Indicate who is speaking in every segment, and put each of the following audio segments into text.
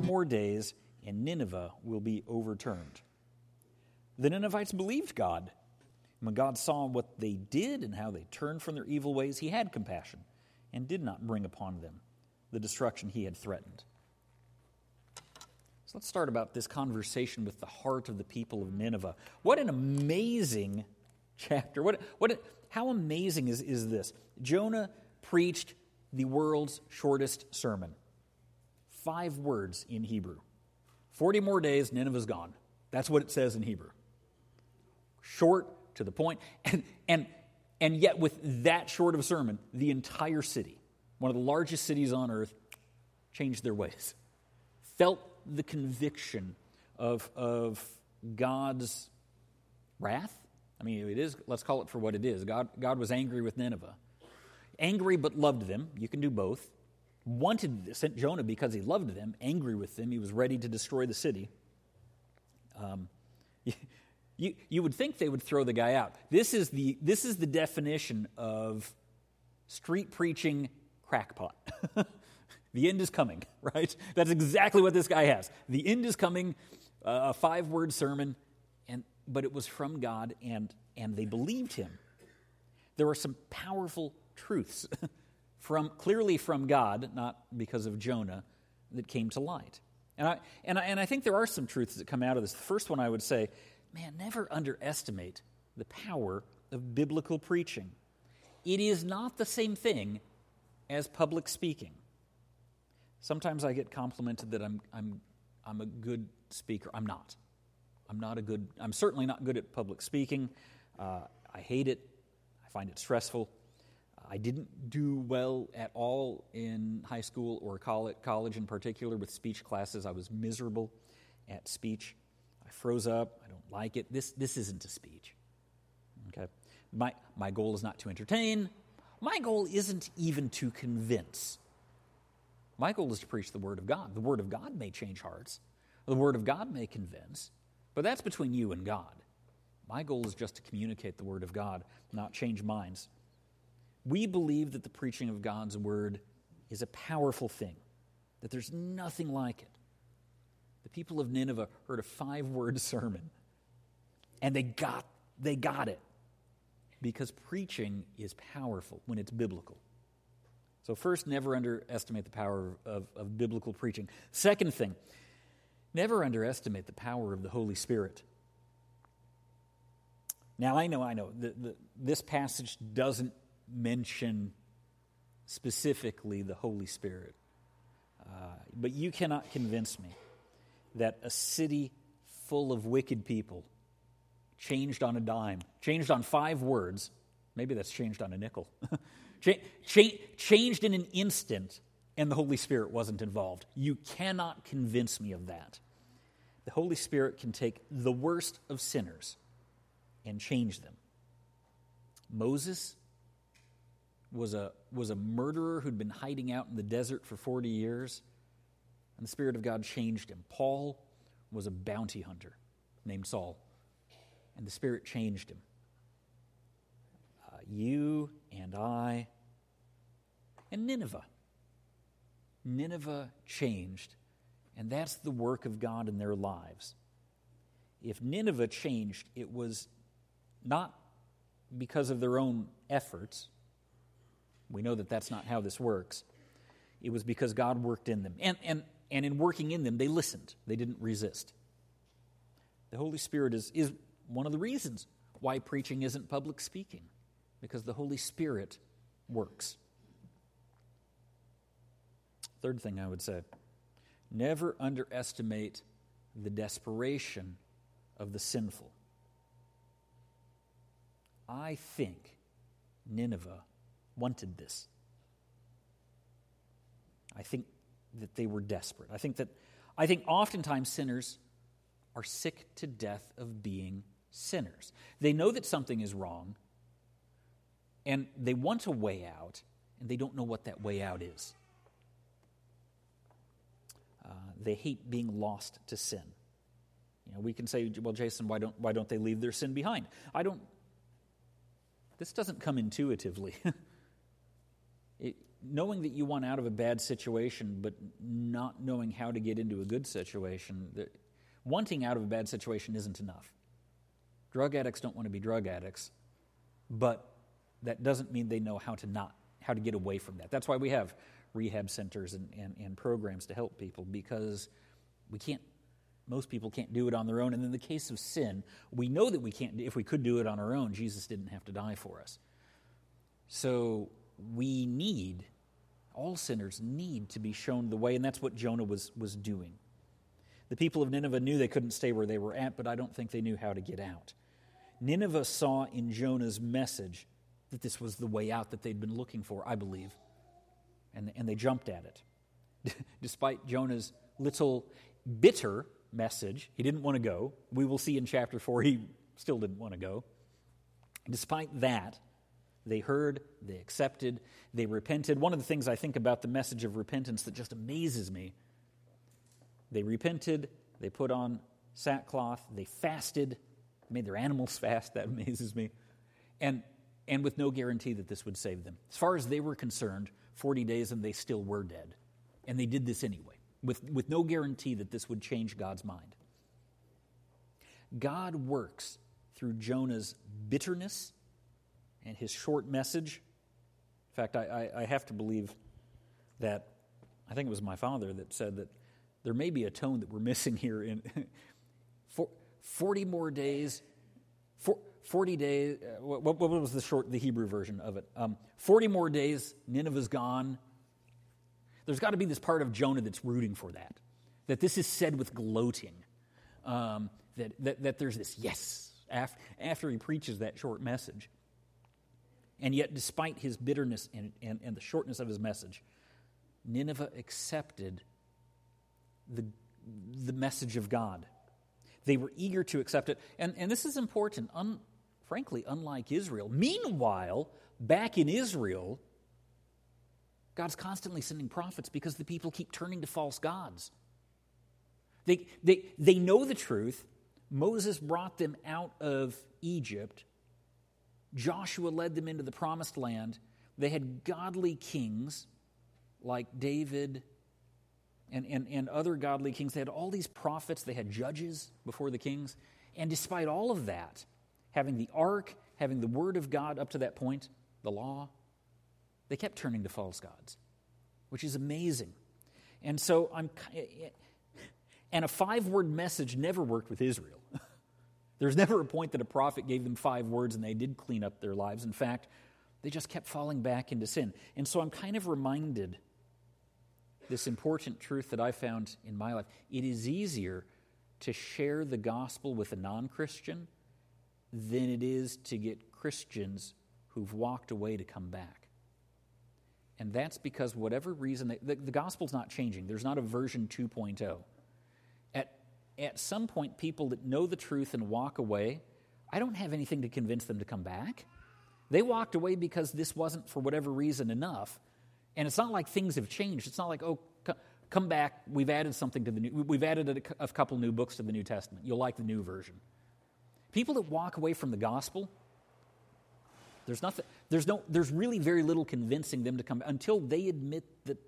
Speaker 1: 40 more days, and Nineveh will be overturned. The Ninevites believed God. When God saw what they did and how they turned from their evil ways, he had compassion and did not bring upon them the destruction he had threatened. So let's start about this conversation with the heart of the people of Nineveh. What an amazing chapter. What, what, how amazing is, is this? Jonah preached the world's shortest sermon. Five words in Hebrew. 40 more days, Nineveh's gone. That's what it says in Hebrew. Short, to the point, and, and, and yet with that short of a sermon, the entire city, one of the largest cities on earth, changed their ways. Felt the conviction of, of God's wrath. I mean, it is, let's call it for what it is. God, God was angry with Nineveh. Angry but loved them. You can do both. Wanted, sent Jonah because he loved them, angry with them. He was ready to destroy the city. Um, you, you would think they would throw the guy out. This is the, this is the definition of street preaching crackpot. The end is coming, right? That's exactly what this guy has. The end is coming, uh, a five word sermon, and, but it was from God, and, and they believed him. There are some powerful truths from clearly from God, not because of Jonah, that came to light. And I, and, I, and I think there are some truths that come out of this. The first one I would say, man, never underestimate the power of biblical preaching. It is not the same thing as public speaking. Sometimes I get complimented that I'm, I'm, I'm a good speaker. I'm not. I'm not a good, I'm certainly not good at public speaking. Uh, I hate it. I find it stressful. I didn't do well at all in high school or college, in particular with speech classes. I was miserable at speech. I froze up. I don't like it. This, this isn't a speech. Okay? My, my goal is not to entertain. My goal isn't even to convince. My goal is to preach the Word of God. The Word of God may change hearts, the Word of God may convince, but that's between you and God. My goal is just to communicate the Word of God, not change minds. We believe that the preaching of God's Word is a powerful thing, that there's nothing like it. The people of Nineveh heard a five word sermon, and they got, they got it because preaching is powerful when it's biblical. So, first, never underestimate the power of, of biblical preaching. Second thing, never underestimate the power of the Holy Spirit. Now, I know, I know, the, the, this passage doesn't mention specifically the Holy Spirit. Uh, but you cannot convince me that a city full of wicked people changed on a dime, changed on five words, maybe that's changed on a nickel, Ch- ch- changed in an instant, and the Holy Spirit wasn't involved. You cannot convince me of that. The Holy Spirit can take the worst of sinners and change them. Moses was a, was a murderer who'd been hiding out in the desert for 40 years, and the Spirit of God changed him. Paul was a bounty hunter named Saul, and the Spirit changed him uh, you and I and Nineveh. Nineveh changed, and that's the work of God in their lives. If Nineveh changed, it was not because of their own efforts. We know that that's not how this works. It was because God worked in them. And, and, and in working in them, they listened, they didn't resist. The Holy Spirit is, is one of the reasons why preaching isn't public speaking because the Holy Spirit works. Third thing I would say never underestimate the desperation of the sinful. I think Nineveh wanted this. I think that they were desperate. I think that I think oftentimes sinners are sick to death of being sinners. They know that something is wrong, and they want a way out, and they don't know what that way out is. Uh, they hate being lost to sin. You know, we can say, well, Jason, why don't, why don't they leave their sin behind? I don't, this doesn't come intuitively. it, knowing that you want out of a bad situation, but not knowing how to get into a good situation, wanting out of a bad situation isn't enough. Drug addicts don't want to be drug addicts, but that doesn't mean they know how to not how to get away from that. That's why we have rehab centers and, and, and programs to help people because we can't most people can't do it on their own. And in the case of sin, we know that we can't, if we could do it on our own, Jesus didn't have to die for us. So we need, all sinners need to be shown the way, and that's what Jonah was, was doing. The people of Nineveh knew they couldn't stay where they were at, but I don't think they knew how to get out. Nineveh saw in Jonah's message that this was the way out that they'd been looking for, I believe, and, and they jumped at it. Despite Jonah's little bitter message. He didn't want to go. We will see in chapter 4 he still didn't want to go. Despite that, they heard, they accepted, they repented. One of the things I think about the message of repentance that just amazes me they repented, they put on sackcloth, they fasted, made their animals fast. That amazes me. And, and with no guarantee that this would save them. As far as they were concerned, 40 days and they still were dead. And they did this anyway with, with no guarantee that this would change God's mind. God works through Jonah's bitterness and his short message. In fact, I, I, I have to believe that, I think it was my father that said that there may be a tone that we're missing here in 40 more days. 40 days, uh, what, what, was the short, the Hebrew version of it? Um, 40 more days, Nineveh's gone, there's got to be this part of Jonah that's rooting for that. That this is said with gloating. Um, that, that, that there's this yes after, after he preaches that short message. And yet, despite his bitterness and, and, and the shortness of his message, Nineveh accepted the, the message of God. They were eager to accept it. And, and this is important, un, frankly, unlike Israel. Meanwhile, back in Israel, God's constantly sending prophets because the people keep turning to false gods. They, they, they know the truth. Moses brought them out of Egypt. Joshua led them into the promised land. They had godly kings like David and, and, and other godly kings. They had all these prophets, they had judges before the kings. And despite all of that, having the ark, having the word of God up to that point, the law, they kept turning to false gods, which is amazing. And so I'm and a five-word message never worked with Israel. There's never a point that a prophet gave them five words and they did clean up their lives. In fact, they just kept falling back into sin. And so I'm kind of reminded this important truth that I found in my life. It is easier to share the gospel with a non Christian than it is to get Christians who've walked away to come back. And that's because, whatever reason, the, the gospel's not changing. There's not a version 2.0. At, some point, people that know the truth and walk away, I don't have anything to convince them to come back. They walked away because this wasn't, for whatever reason, enough. And it's not like things have changed. It's not like, oh, come back, we've added something to the new, we've added a, a couple new books to the New Testament. You'll like the new version. People that walk away from the gospel, there's nothing, there's no, there's really very little convincing them to come until they admit that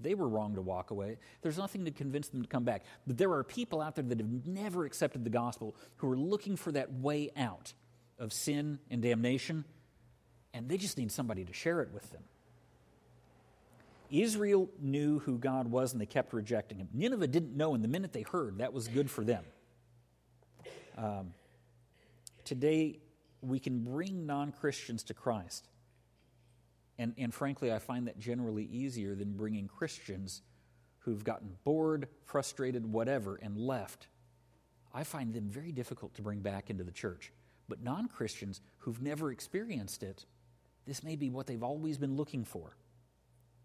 Speaker 1: they were wrong to walk away. There's nothing to convince them to come back. But there are people out there that have never accepted the gospel who are looking for that way out of sin and damnation, and they just need somebody to share it with them. Israel knew who God was and they kept rejecting him. Nineveh didn't know, and the minute they heard, that was good for them. Um, today, we can bring non Christians to Christ. And, and frankly, I find that generally easier than bringing Christians who've gotten bored, frustrated, whatever, and left. I find them very difficult to bring back into the church. But non Christians who've never experienced it, this may be what they've always been looking for.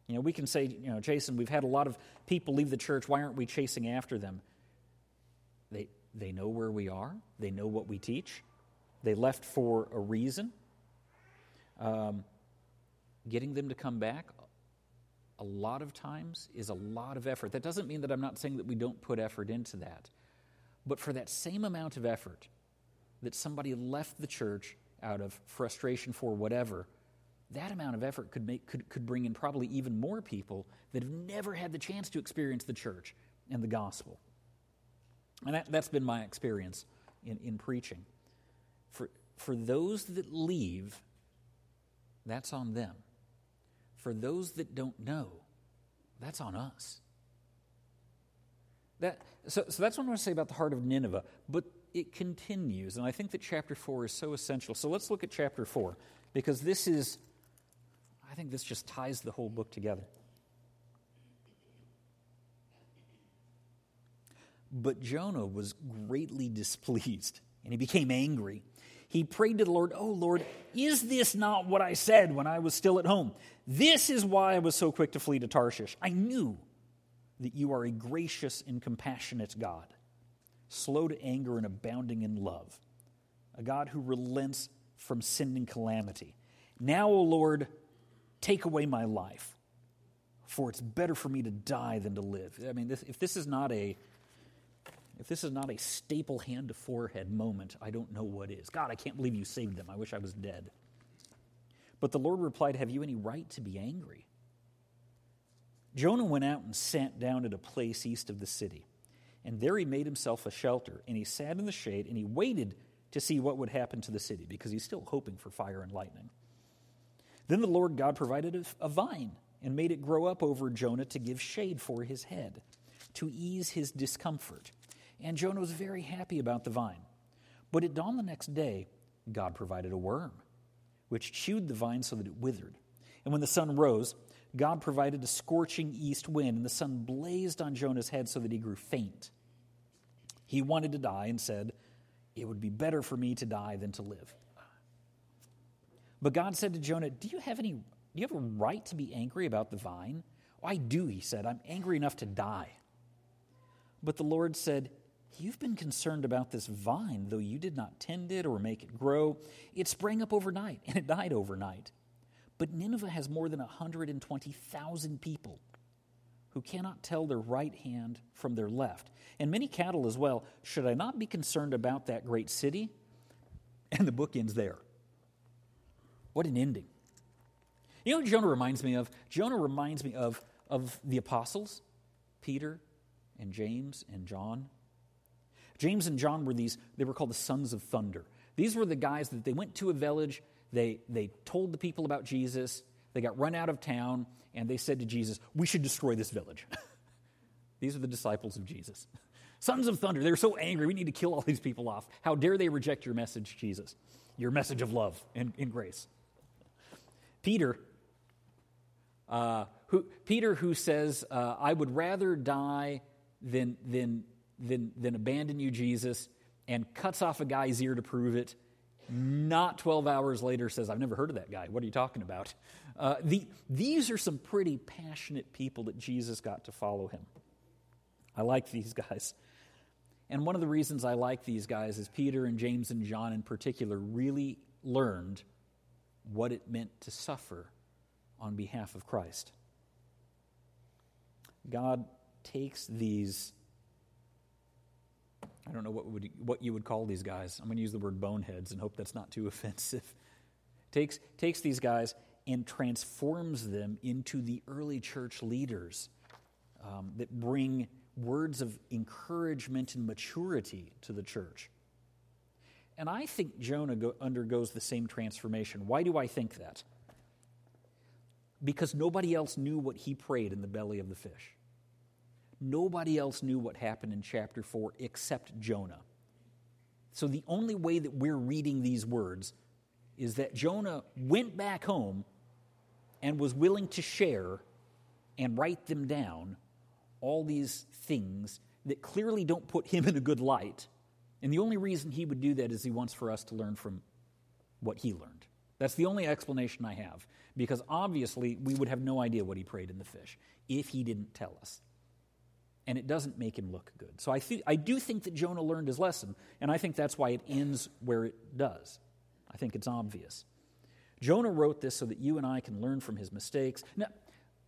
Speaker 1: You know, we can say, you know, Jason, we've had a lot of people leave the church. Why aren't we chasing after them? They, they know where we are, they know what we teach, they left for a reason. Um, getting them to come back, a lot of times, is a lot of effort. That doesn't mean that I'm not saying that we don't put effort into that. But for that same amount of effort that somebody left the church out of frustration for whatever, that amount of effort could, make, could, could bring in probably even more people that have never had the chance to experience the church and the gospel. And that, that's been my experience in, in preaching. For, for those that leave, that's on them. For those that don't know, that's on us. That, so, so that's what I want to say about the heart of Nineveh. But it continues, and I think that chapter 4 is so essential. So let's look at chapter 4, because this is, I think this just ties the whole book together. But Jonah was greatly displeased, and he became angry. He prayed to the Lord, Oh Lord, is this not what I said when I was still at home? This is why I was so quick to flee to Tarshish. I knew that you are a gracious and compassionate God, slow to anger and abounding in love, a God who relents from sin and calamity. Now, O Lord, take away my life, for it's better for me to die than to live. I mean, this, if this is not a if this is not a staple hand to forehead moment, I don't know what is. God, I can't believe you saved them. I wish I was dead. But the Lord replied, Have you any right to be angry? Jonah went out and sat down at a place east of the city. And there he made himself a shelter, and he sat in the shade, and he waited to see what would happen to the city, because he's still hoping for fire and lightning. Then the Lord God provided a, vine and made it grow up over Jonah to give shade for his head, to ease his discomfort. And Jonah was very happy about the vine. But at dawn the next day, God provided a worm, which chewed the vine so that it withered. And when the sun rose, God provided a scorching east wind, and the sun blazed on Jonah's head so that he grew faint. He wanted to die and said, It would be better for me to die than to live. But God said to Jonah, Do you have any do you have a right to be angry about the vine? Oh, I do, he said. I'm angry enough to die. But the Lord said, You've been concerned about this vine, though you did not tend it or make it grow. It sprang up overnight and it died overnight. But Nineveh has more than 120,000 people who cannot tell their right hand from their left, and many cattle as well. Should I not be concerned about that great city? And the book ends there. What an ending. You know Jonah reminds me of? Jonah reminds me of, of the apostles, Peter and James and John. James and John were these, they were called the sons of thunder. These were the guys that they went to a village they, they told the people about Jesus. They got run out of town, and they said to Jesus, We should destroy this village. these are the disciples of Jesus. Sons of thunder, they're so angry. We need to kill all these people off. How dare they reject your message, Jesus? Your message of love and, and grace. Peter, uh, who, Peter, who says, uh, I would rather die than, than, than, than abandon you, Jesus, and cuts off a guy's ear to prove it not 12 hours later says, I've never heard of that guy. What are you talking about? Uh, the, these are some pretty passionate people that Jesus got to follow him. I like these guys. And one of the reasons I like these guys is Peter and James and John in particular really learned what it meant to suffer on behalf of Christ. God takes these I don't know what, would, what you would call these guys. I'm going to use the word boneheads and hope that's not too offensive. Takes, takes these guys and transforms them into the early church leaders um, that bring words of encouragement and maturity to the church. And I think Jonah go, undergoes the same transformation. Why do I think that? Because nobody else knew what he prayed in the belly of the fish. Nobody else knew what happened in chapter 4 except Jonah. So the only way that we're reading these words is that Jonah went back home and was willing to share and write them down all these things that clearly don't put him in a good light. And the only reason he would do that is he wants for us to learn from what he learned. That's the only explanation I have, because obviously we would have no idea what he prayed in the fish if he didn't tell us and it doesn't make him look good. So I, th- I do think that Jonah learned his lesson, and I think that's why it ends where it does. I think it's obvious. Jonah wrote this so that you and I can learn from his mistakes. No,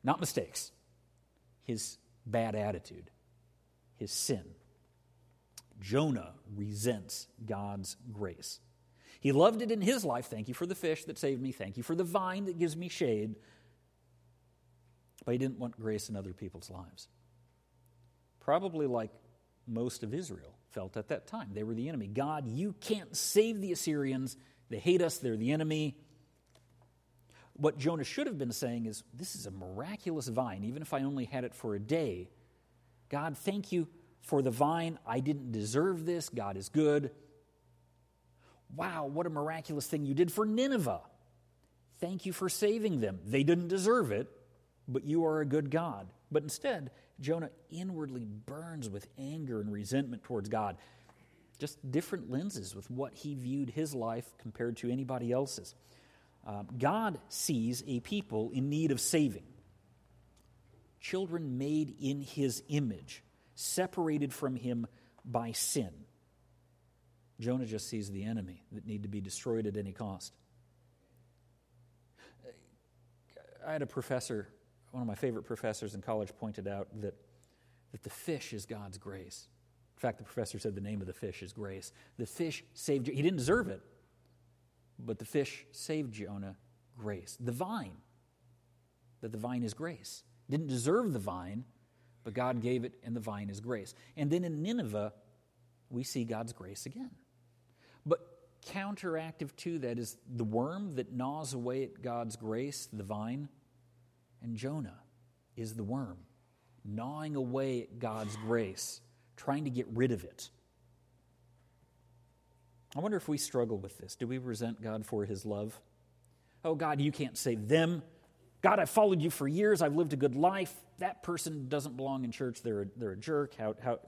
Speaker 1: not mistakes, his bad attitude, his sin. Jonah resents God's grace. He loved it in his life. Thank you for the fish that saved me. Thank you for the vine that gives me shade. But he didn't want grace in other people's lives. Probably like most of Israel felt at that time. They were the enemy. God, you can't save the Assyrians. They hate us, they're the enemy. What Jonah should have been saying is, This is a miraculous vine, even if I only had it for a day. God, thank you for the vine. I didn't deserve this. God is good. Wow, what a miraculous thing you did for Nineveh. Thank you for saving them. They didn't deserve it, but you are a good God. But instead, Jonah inwardly burns with anger and resentment towards God. Just different lenses with what he viewed his life compared to anybody else's. Uh, God sees a people in need of saving. Children made in his image, separated from him by sin. Jonah just sees the enemy that need to be destroyed at any cost. I had a professor one of my favorite professors in college pointed out that, that the fish is God's grace. In fact, the professor said the name of the fish is grace. The fish saved, he didn't deserve it, but the fish saved Jonah grace. The vine, that the vine is grace. Didn't deserve the vine, but God gave it, and the vine is grace. And then in Nineveh, we see God's grace again. But counteractive to that is the worm that gnaws away at God's grace, the vine and Jonah is the worm, gnawing away at God's grace, trying to get rid of it. I wonder if we struggle with this. Do we resent God for his love? Oh, God, you can't save them. God, I've followed you for years. I've lived a good life. That person doesn't belong in church. They're a, they're a jerk. How, how,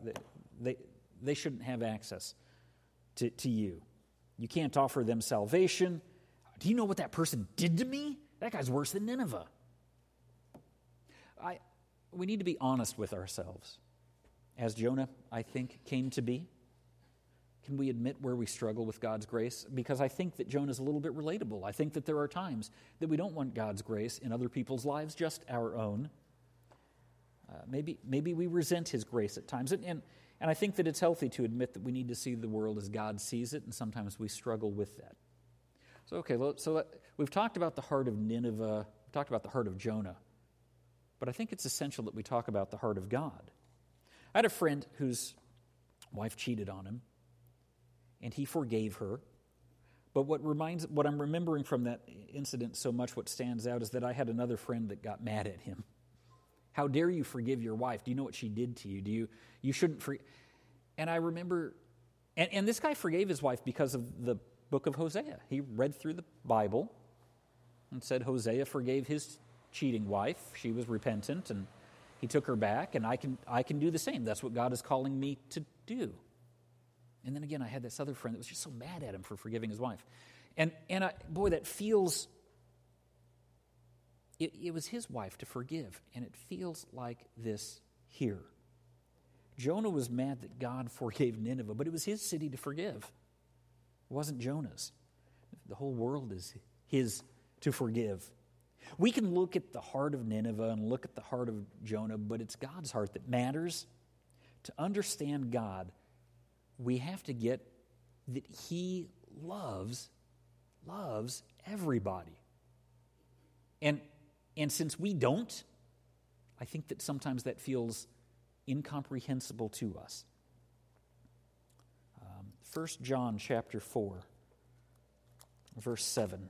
Speaker 1: they, they shouldn't have access to, to you. You can't offer them salvation. Do you know what that person did to me? That guy's worse than Nineveh. I, we need to be honest with ourselves. As Jonah, I think, came to be. Can we admit where we struggle with God's grace? Because I think that Jonah is a little bit relatable. I think that there are times that we don't want God's grace in other people's lives, just our own. Uh, maybe, maybe we resent his grace at times. And, and, and I think that it's healthy to admit that we need to see the world as God sees it, and sometimes we struggle with that. So, okay, so we've talked about the heart of Nineveh, we've talked about the heart of Jonah. But I think it's essential that we talk about the heart of God. I had a friend whose wife cheated on him, and he forgave her. But what reminds what I'm remembering from that incident so much, what stands out is that I had another friend that got mad at him. How dare you forgive your wife? Do you know what she did to you? Do you you shouldn't forgive? And I remember, and, and this guy forgave his wife because of the book of Hosea. He read through the Bible and said Hosea forgave his cheating wife. She was repentant and he took her back, and I can, I can do the same. That's what God is calling me to do. And then again, I had this other friend that was just so mad at him for forgiving his wife. And, and I, boy, that feels, it, it was his wife to forgive, and it feels like this here. Jonah was mad that God forgave Nineveh, but it was his city to forgive. It wasn't Jonah's. The whole world is his to forgive. We can look at the heart of Nineveh and look at the heart of Jonah, but it's God's heart that matters. To understand God, we have to get that He loves, loves everybody. And, and since we don't, I think that sometimes that feels incomprehensible to us. Um, 1 John chapter 4, verse 7.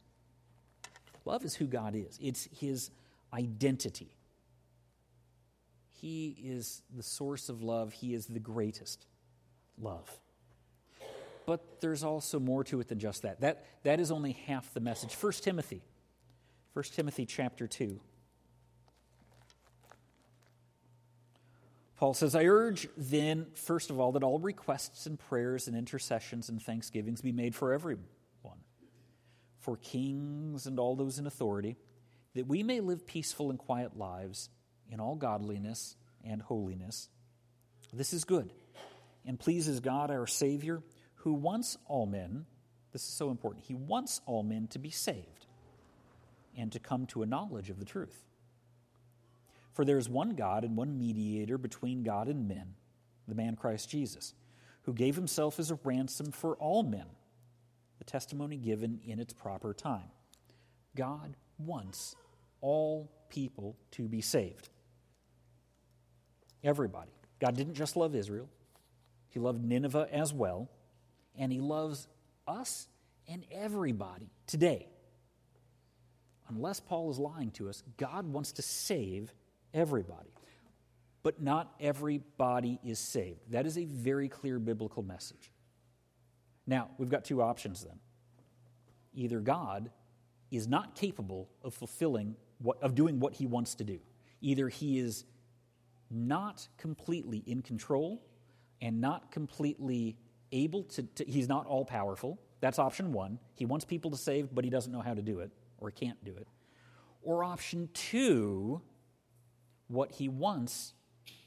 Speaker 1: Love is who God is, it's His identity. He is the source of love, He is the greatest love. But there's also more to it than just that. That, that is only half the message. 1 Timothy, 1 Timothy chapter 2. Paul says, I urge then, first of all, that all requests and prayers and intercessions and thanksgivings be made for everyone, for kings and all those in authority, that we may live peaceful and quiet lives in all godliness and holiness. This is good and pleases God our Savior, who wants all men, this is so important, he wants all men to be saved and to come to a knowledge of the truth. For there is one God and one mediator between God and men, the man Christ Jesus, who gave himself as a ransom for all men, the testimony given in its proper time. God wants all people to be saved. Everybody. God didn't just love Israel, He loved Nineveh as well, and He loves us and everybody today. Unless Paul is lying to us, God wants to save everybody. But not everybody is saved. That is a very clear biblical message. Now, we've got two options then. Either God is not capable of fulfilling what, of doing what he wants to do. Either he is not completely in control and not completely able to, to he's not all powerful. That's option one. He wants people to save, but he doesn't know how to do it or can't do it. Or option two, what he wants,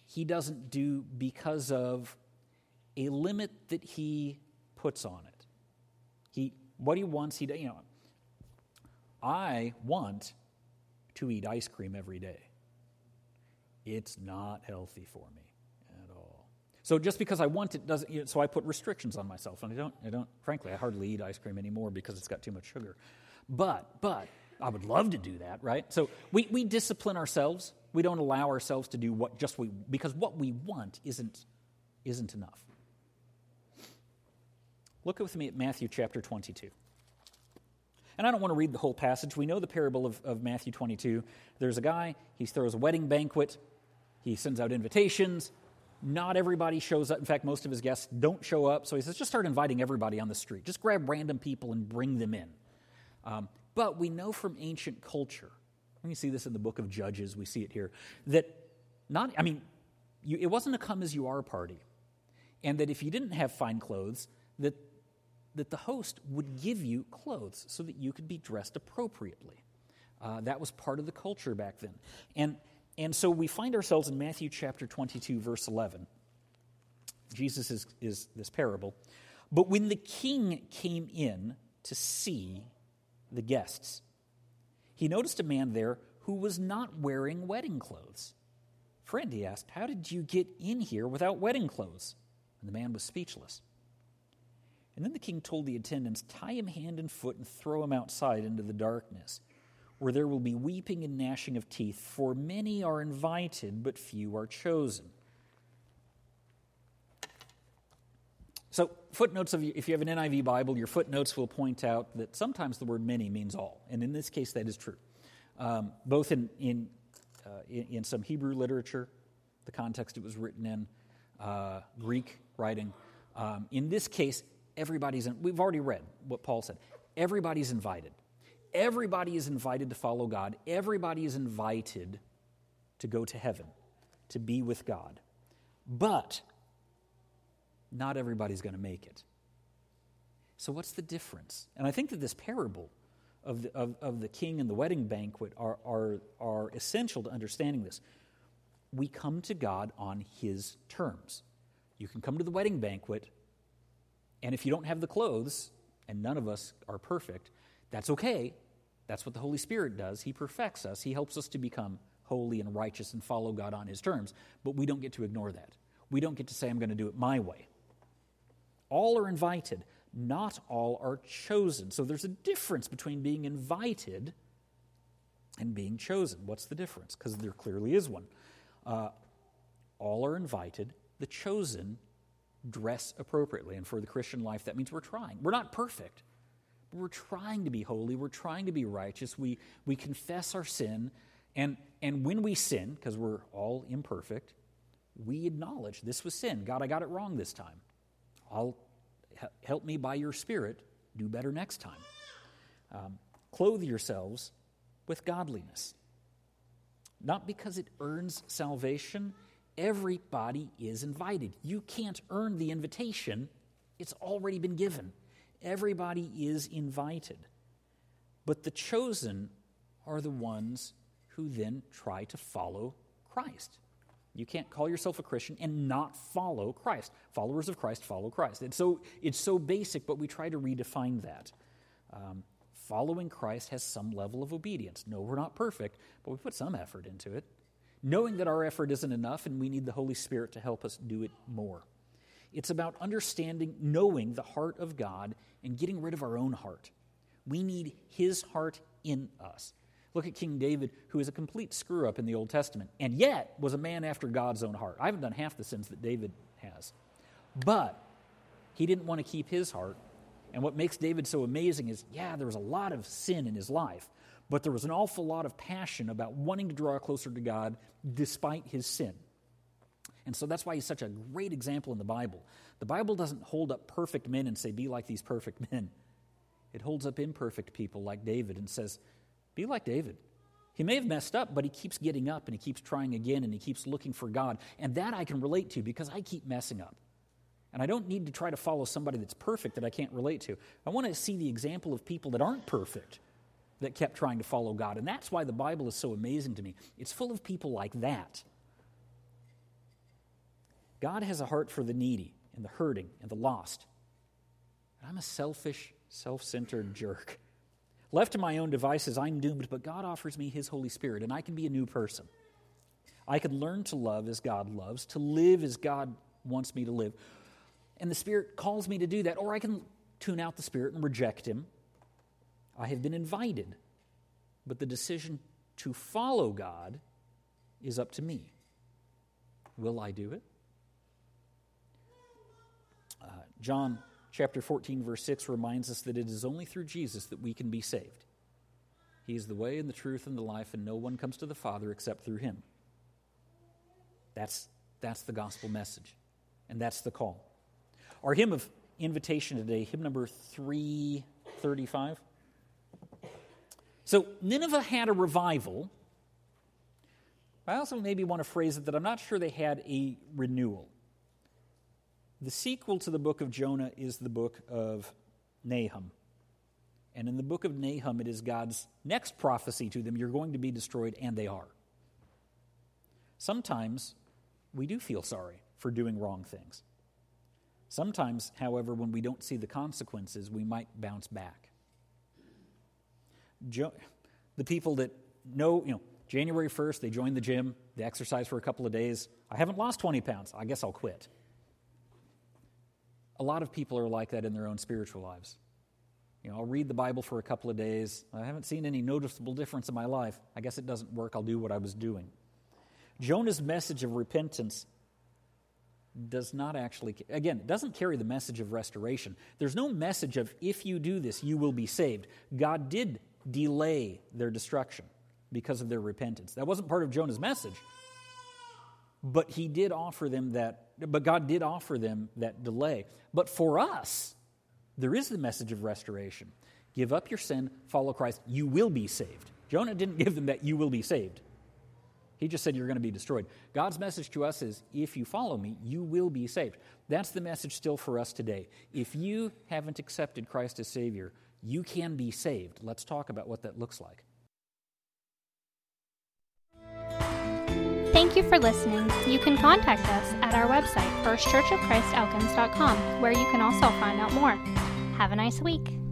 Speaker 1: he doesn't do because of a limit that he puts on it. He, what he wants, he, you know, I want to eat ice cream every day. It's not healthy for me at all. So just because I want it doesn't, you know, so I put restrictions on myself. And I don't, I don't, frankly, I hardly eat ice cream anymore because it's got too much sugar. But, but, I would love to do that, right? So we, we discipline ourselves we don't allow ourselves to do what just we because what we want isn't isn't enough. Look with me at Matthew chapter 22. And I don't want to read the whole passage. We know the parable of, of Matthew 22. There's a guy, he throws a wedding banquet, he sends out invitations. Not everybody shows up. In fact, most of his guests don't show up. So he says, just start inviting everybody on the street. Just grab random people and bring them in. Um, but we know from ancient culture we see this in the book of Judges, we see it here, that not, I mean, you, it wasn't a come as you are party. And that if you didn't have fine clothes, that, that the host would give you clothes so that you could be dressed appropriately. Uh, that was part of the culture back then. And, and so we find ourselves in Matthew chapter 22, verse 11. Jesus is, is this parable. But when the king came in to see the guests, he noticed a man there who was not wearing wedding clothes. Friend, he asked, how did you get in here without wedding clothes? And the man was speechless. And then the king told the attendants, Tie him hand and foot and throw him outside into the darkness, where there will be weeping and gnashing of teeth, for many are invited, but few are chosen. So, footnotes of if you have an NIV Bible, your footnotes will point out that sometimes the word many means all, and in this case, that is true. Um, both in in, uh, in, in some Hebrew literature, the context it was written in, uh, Greek writing. Um, in this case, everybody's. In, we've already read what Paul said. Everybody's invited. Everybody is invited to follow God. Everybody is invited to go to heaven, to be with God. But not everybody's going to make it. So, what's the difference? And I think that this parable of the, of, of the king and the wedding banquet are, are, are essential to understanding this. We come to God on his terms. You can come to the wedding banquet, and if you don't have the clothes, and none of us are perfect, that's okay. That's what the Holy Spirit does. He perfects us, He helps us to become holy and righteous and follow God on His terms. But we don't get to ignore that. We don't get to say, I'm going to do it my way. All are invited, not all are chosen. So there's a difference between being invited and being chosen. What's the difference? Because there clearly is one. Uh, all are invited, the chosen dress appropriately. And for the Christian life, that means we're trying. We're not perfect, but we're trying to be holy, we're trying to be righteous. We, we confess our sin. And, and when we sin, because we're all imperfect, we acknowledge this was sin. God, I got it wrong this time. I'll help me by your Spirit do better next time. Um, clothe yourselves with godliness. Not because it earns salvation, Everybody is invited. You can't earn the invitation, it's already been given. Everybody is invited. But the chosen are the ones who then try to follow Christ. You can't call yourself a Christian and not follow Christ. Followers of Christ follow Christ. It's so, it's so basic, but we try to redefine that. Um, following Christ has some level of obedience. No, we're not perfect, but we put some effort into it. Knowing that our effort isn't enough and we need the Holy Spirit to help us do it more. It's about understanding, knowing the heart of God and getting rid of our own heart. We need His heart in us. Look at King David, who is a complete screw up in the Old Testament, and yet was a man after God's own heart. I haven't done half the sins that David has. But he didn't want to keep his heart. And what makes David so amazing is yeah, there was a lot of sin in his life, but there was an awful lot of passion about wanting to draw closer to God despite his sin. And so that's why he's such a great example in the Bible. The Bible doesn't hold up perfect men and say, be like these perfect men. It holds up imperfect people like David and says, be like David. He may have messed up, but he keeps getting up and he keeps trying again and he keeps looking for God. And that I can relate to because I keep messing up. And I don't need to try to follow somebody that's perfect that I can't relate to. I want to see the example of people that aren't perfect that kept trying to follow God. And that's why the Bible is so amazing to me. It's full of people like that. God has a heart for the needy and the hurting and the lost. I'm a selfish, self centered jerk. Left to my own devices, I'm doomed, but God offers me His Holy Spirit, and I can be a new person. I can learn to love as God loves, to live as God wants me to live. And the Spirit calls me to do that, or I can tune out the Spirit and reject Him. I have been invited, but the decision to follow God is up to me. Will I do it? Uh, John chapter 14, verse 6 reminds us that it is only through Jesus that we can be saved. He is the way and the truth and the life, and no one comes to the Father except through him. That's, that's the gospel message, and that's the call. Our hymn of invitation today, hymn number 335. So, Nineveh had a revival. I also maybe want to phrase it that I'm not sure they had a renewal. The sequel to the book of Jonah is the book of Nahum. And in the book of Nahum, it is God's next prophecy to them you're going to be destroyed, and they are. Sometimes we do feel sorry for doing wrong things. Sometimes, however, when we don't see the consequences, we might bounce back. Jo- the people that know, you know, January 1st, they join the gym, they exercise for a couple of days. I haven't lost 20 pounds. I guess I'll quit. A lot of people are like that in their own spiritual lives. You know, I'll read the Bible for a couple of days. I haven't seen any noticeable difference in my life. I guess it doesn't work. I'll do what I was doing. Jonah's message of repentance does not actually, again, it doesn't carry the message of restoration. There's no message of, if you do this, you will be saved. God did delay their destruction because of their repentance. That wasn't part of Jonah's message. But he did offer them that, but God did offer them that delay. But for us, there is the message of restoration. Give up your sin, follow Christ, you will be saved. Jonah didn't give them that you will be saved. He just said you're going to be destroyed. God's message to us is if you follow me, you will be saved. That's the message still for us today. If you haven't accepted Christ as Savior, you can be saved. Let's talk about what that looks like.
Speaker 2: Thank you for listening. You can contact us at our website, firstchurchofchristelkins.com, where you can also find out more. Have a nice week.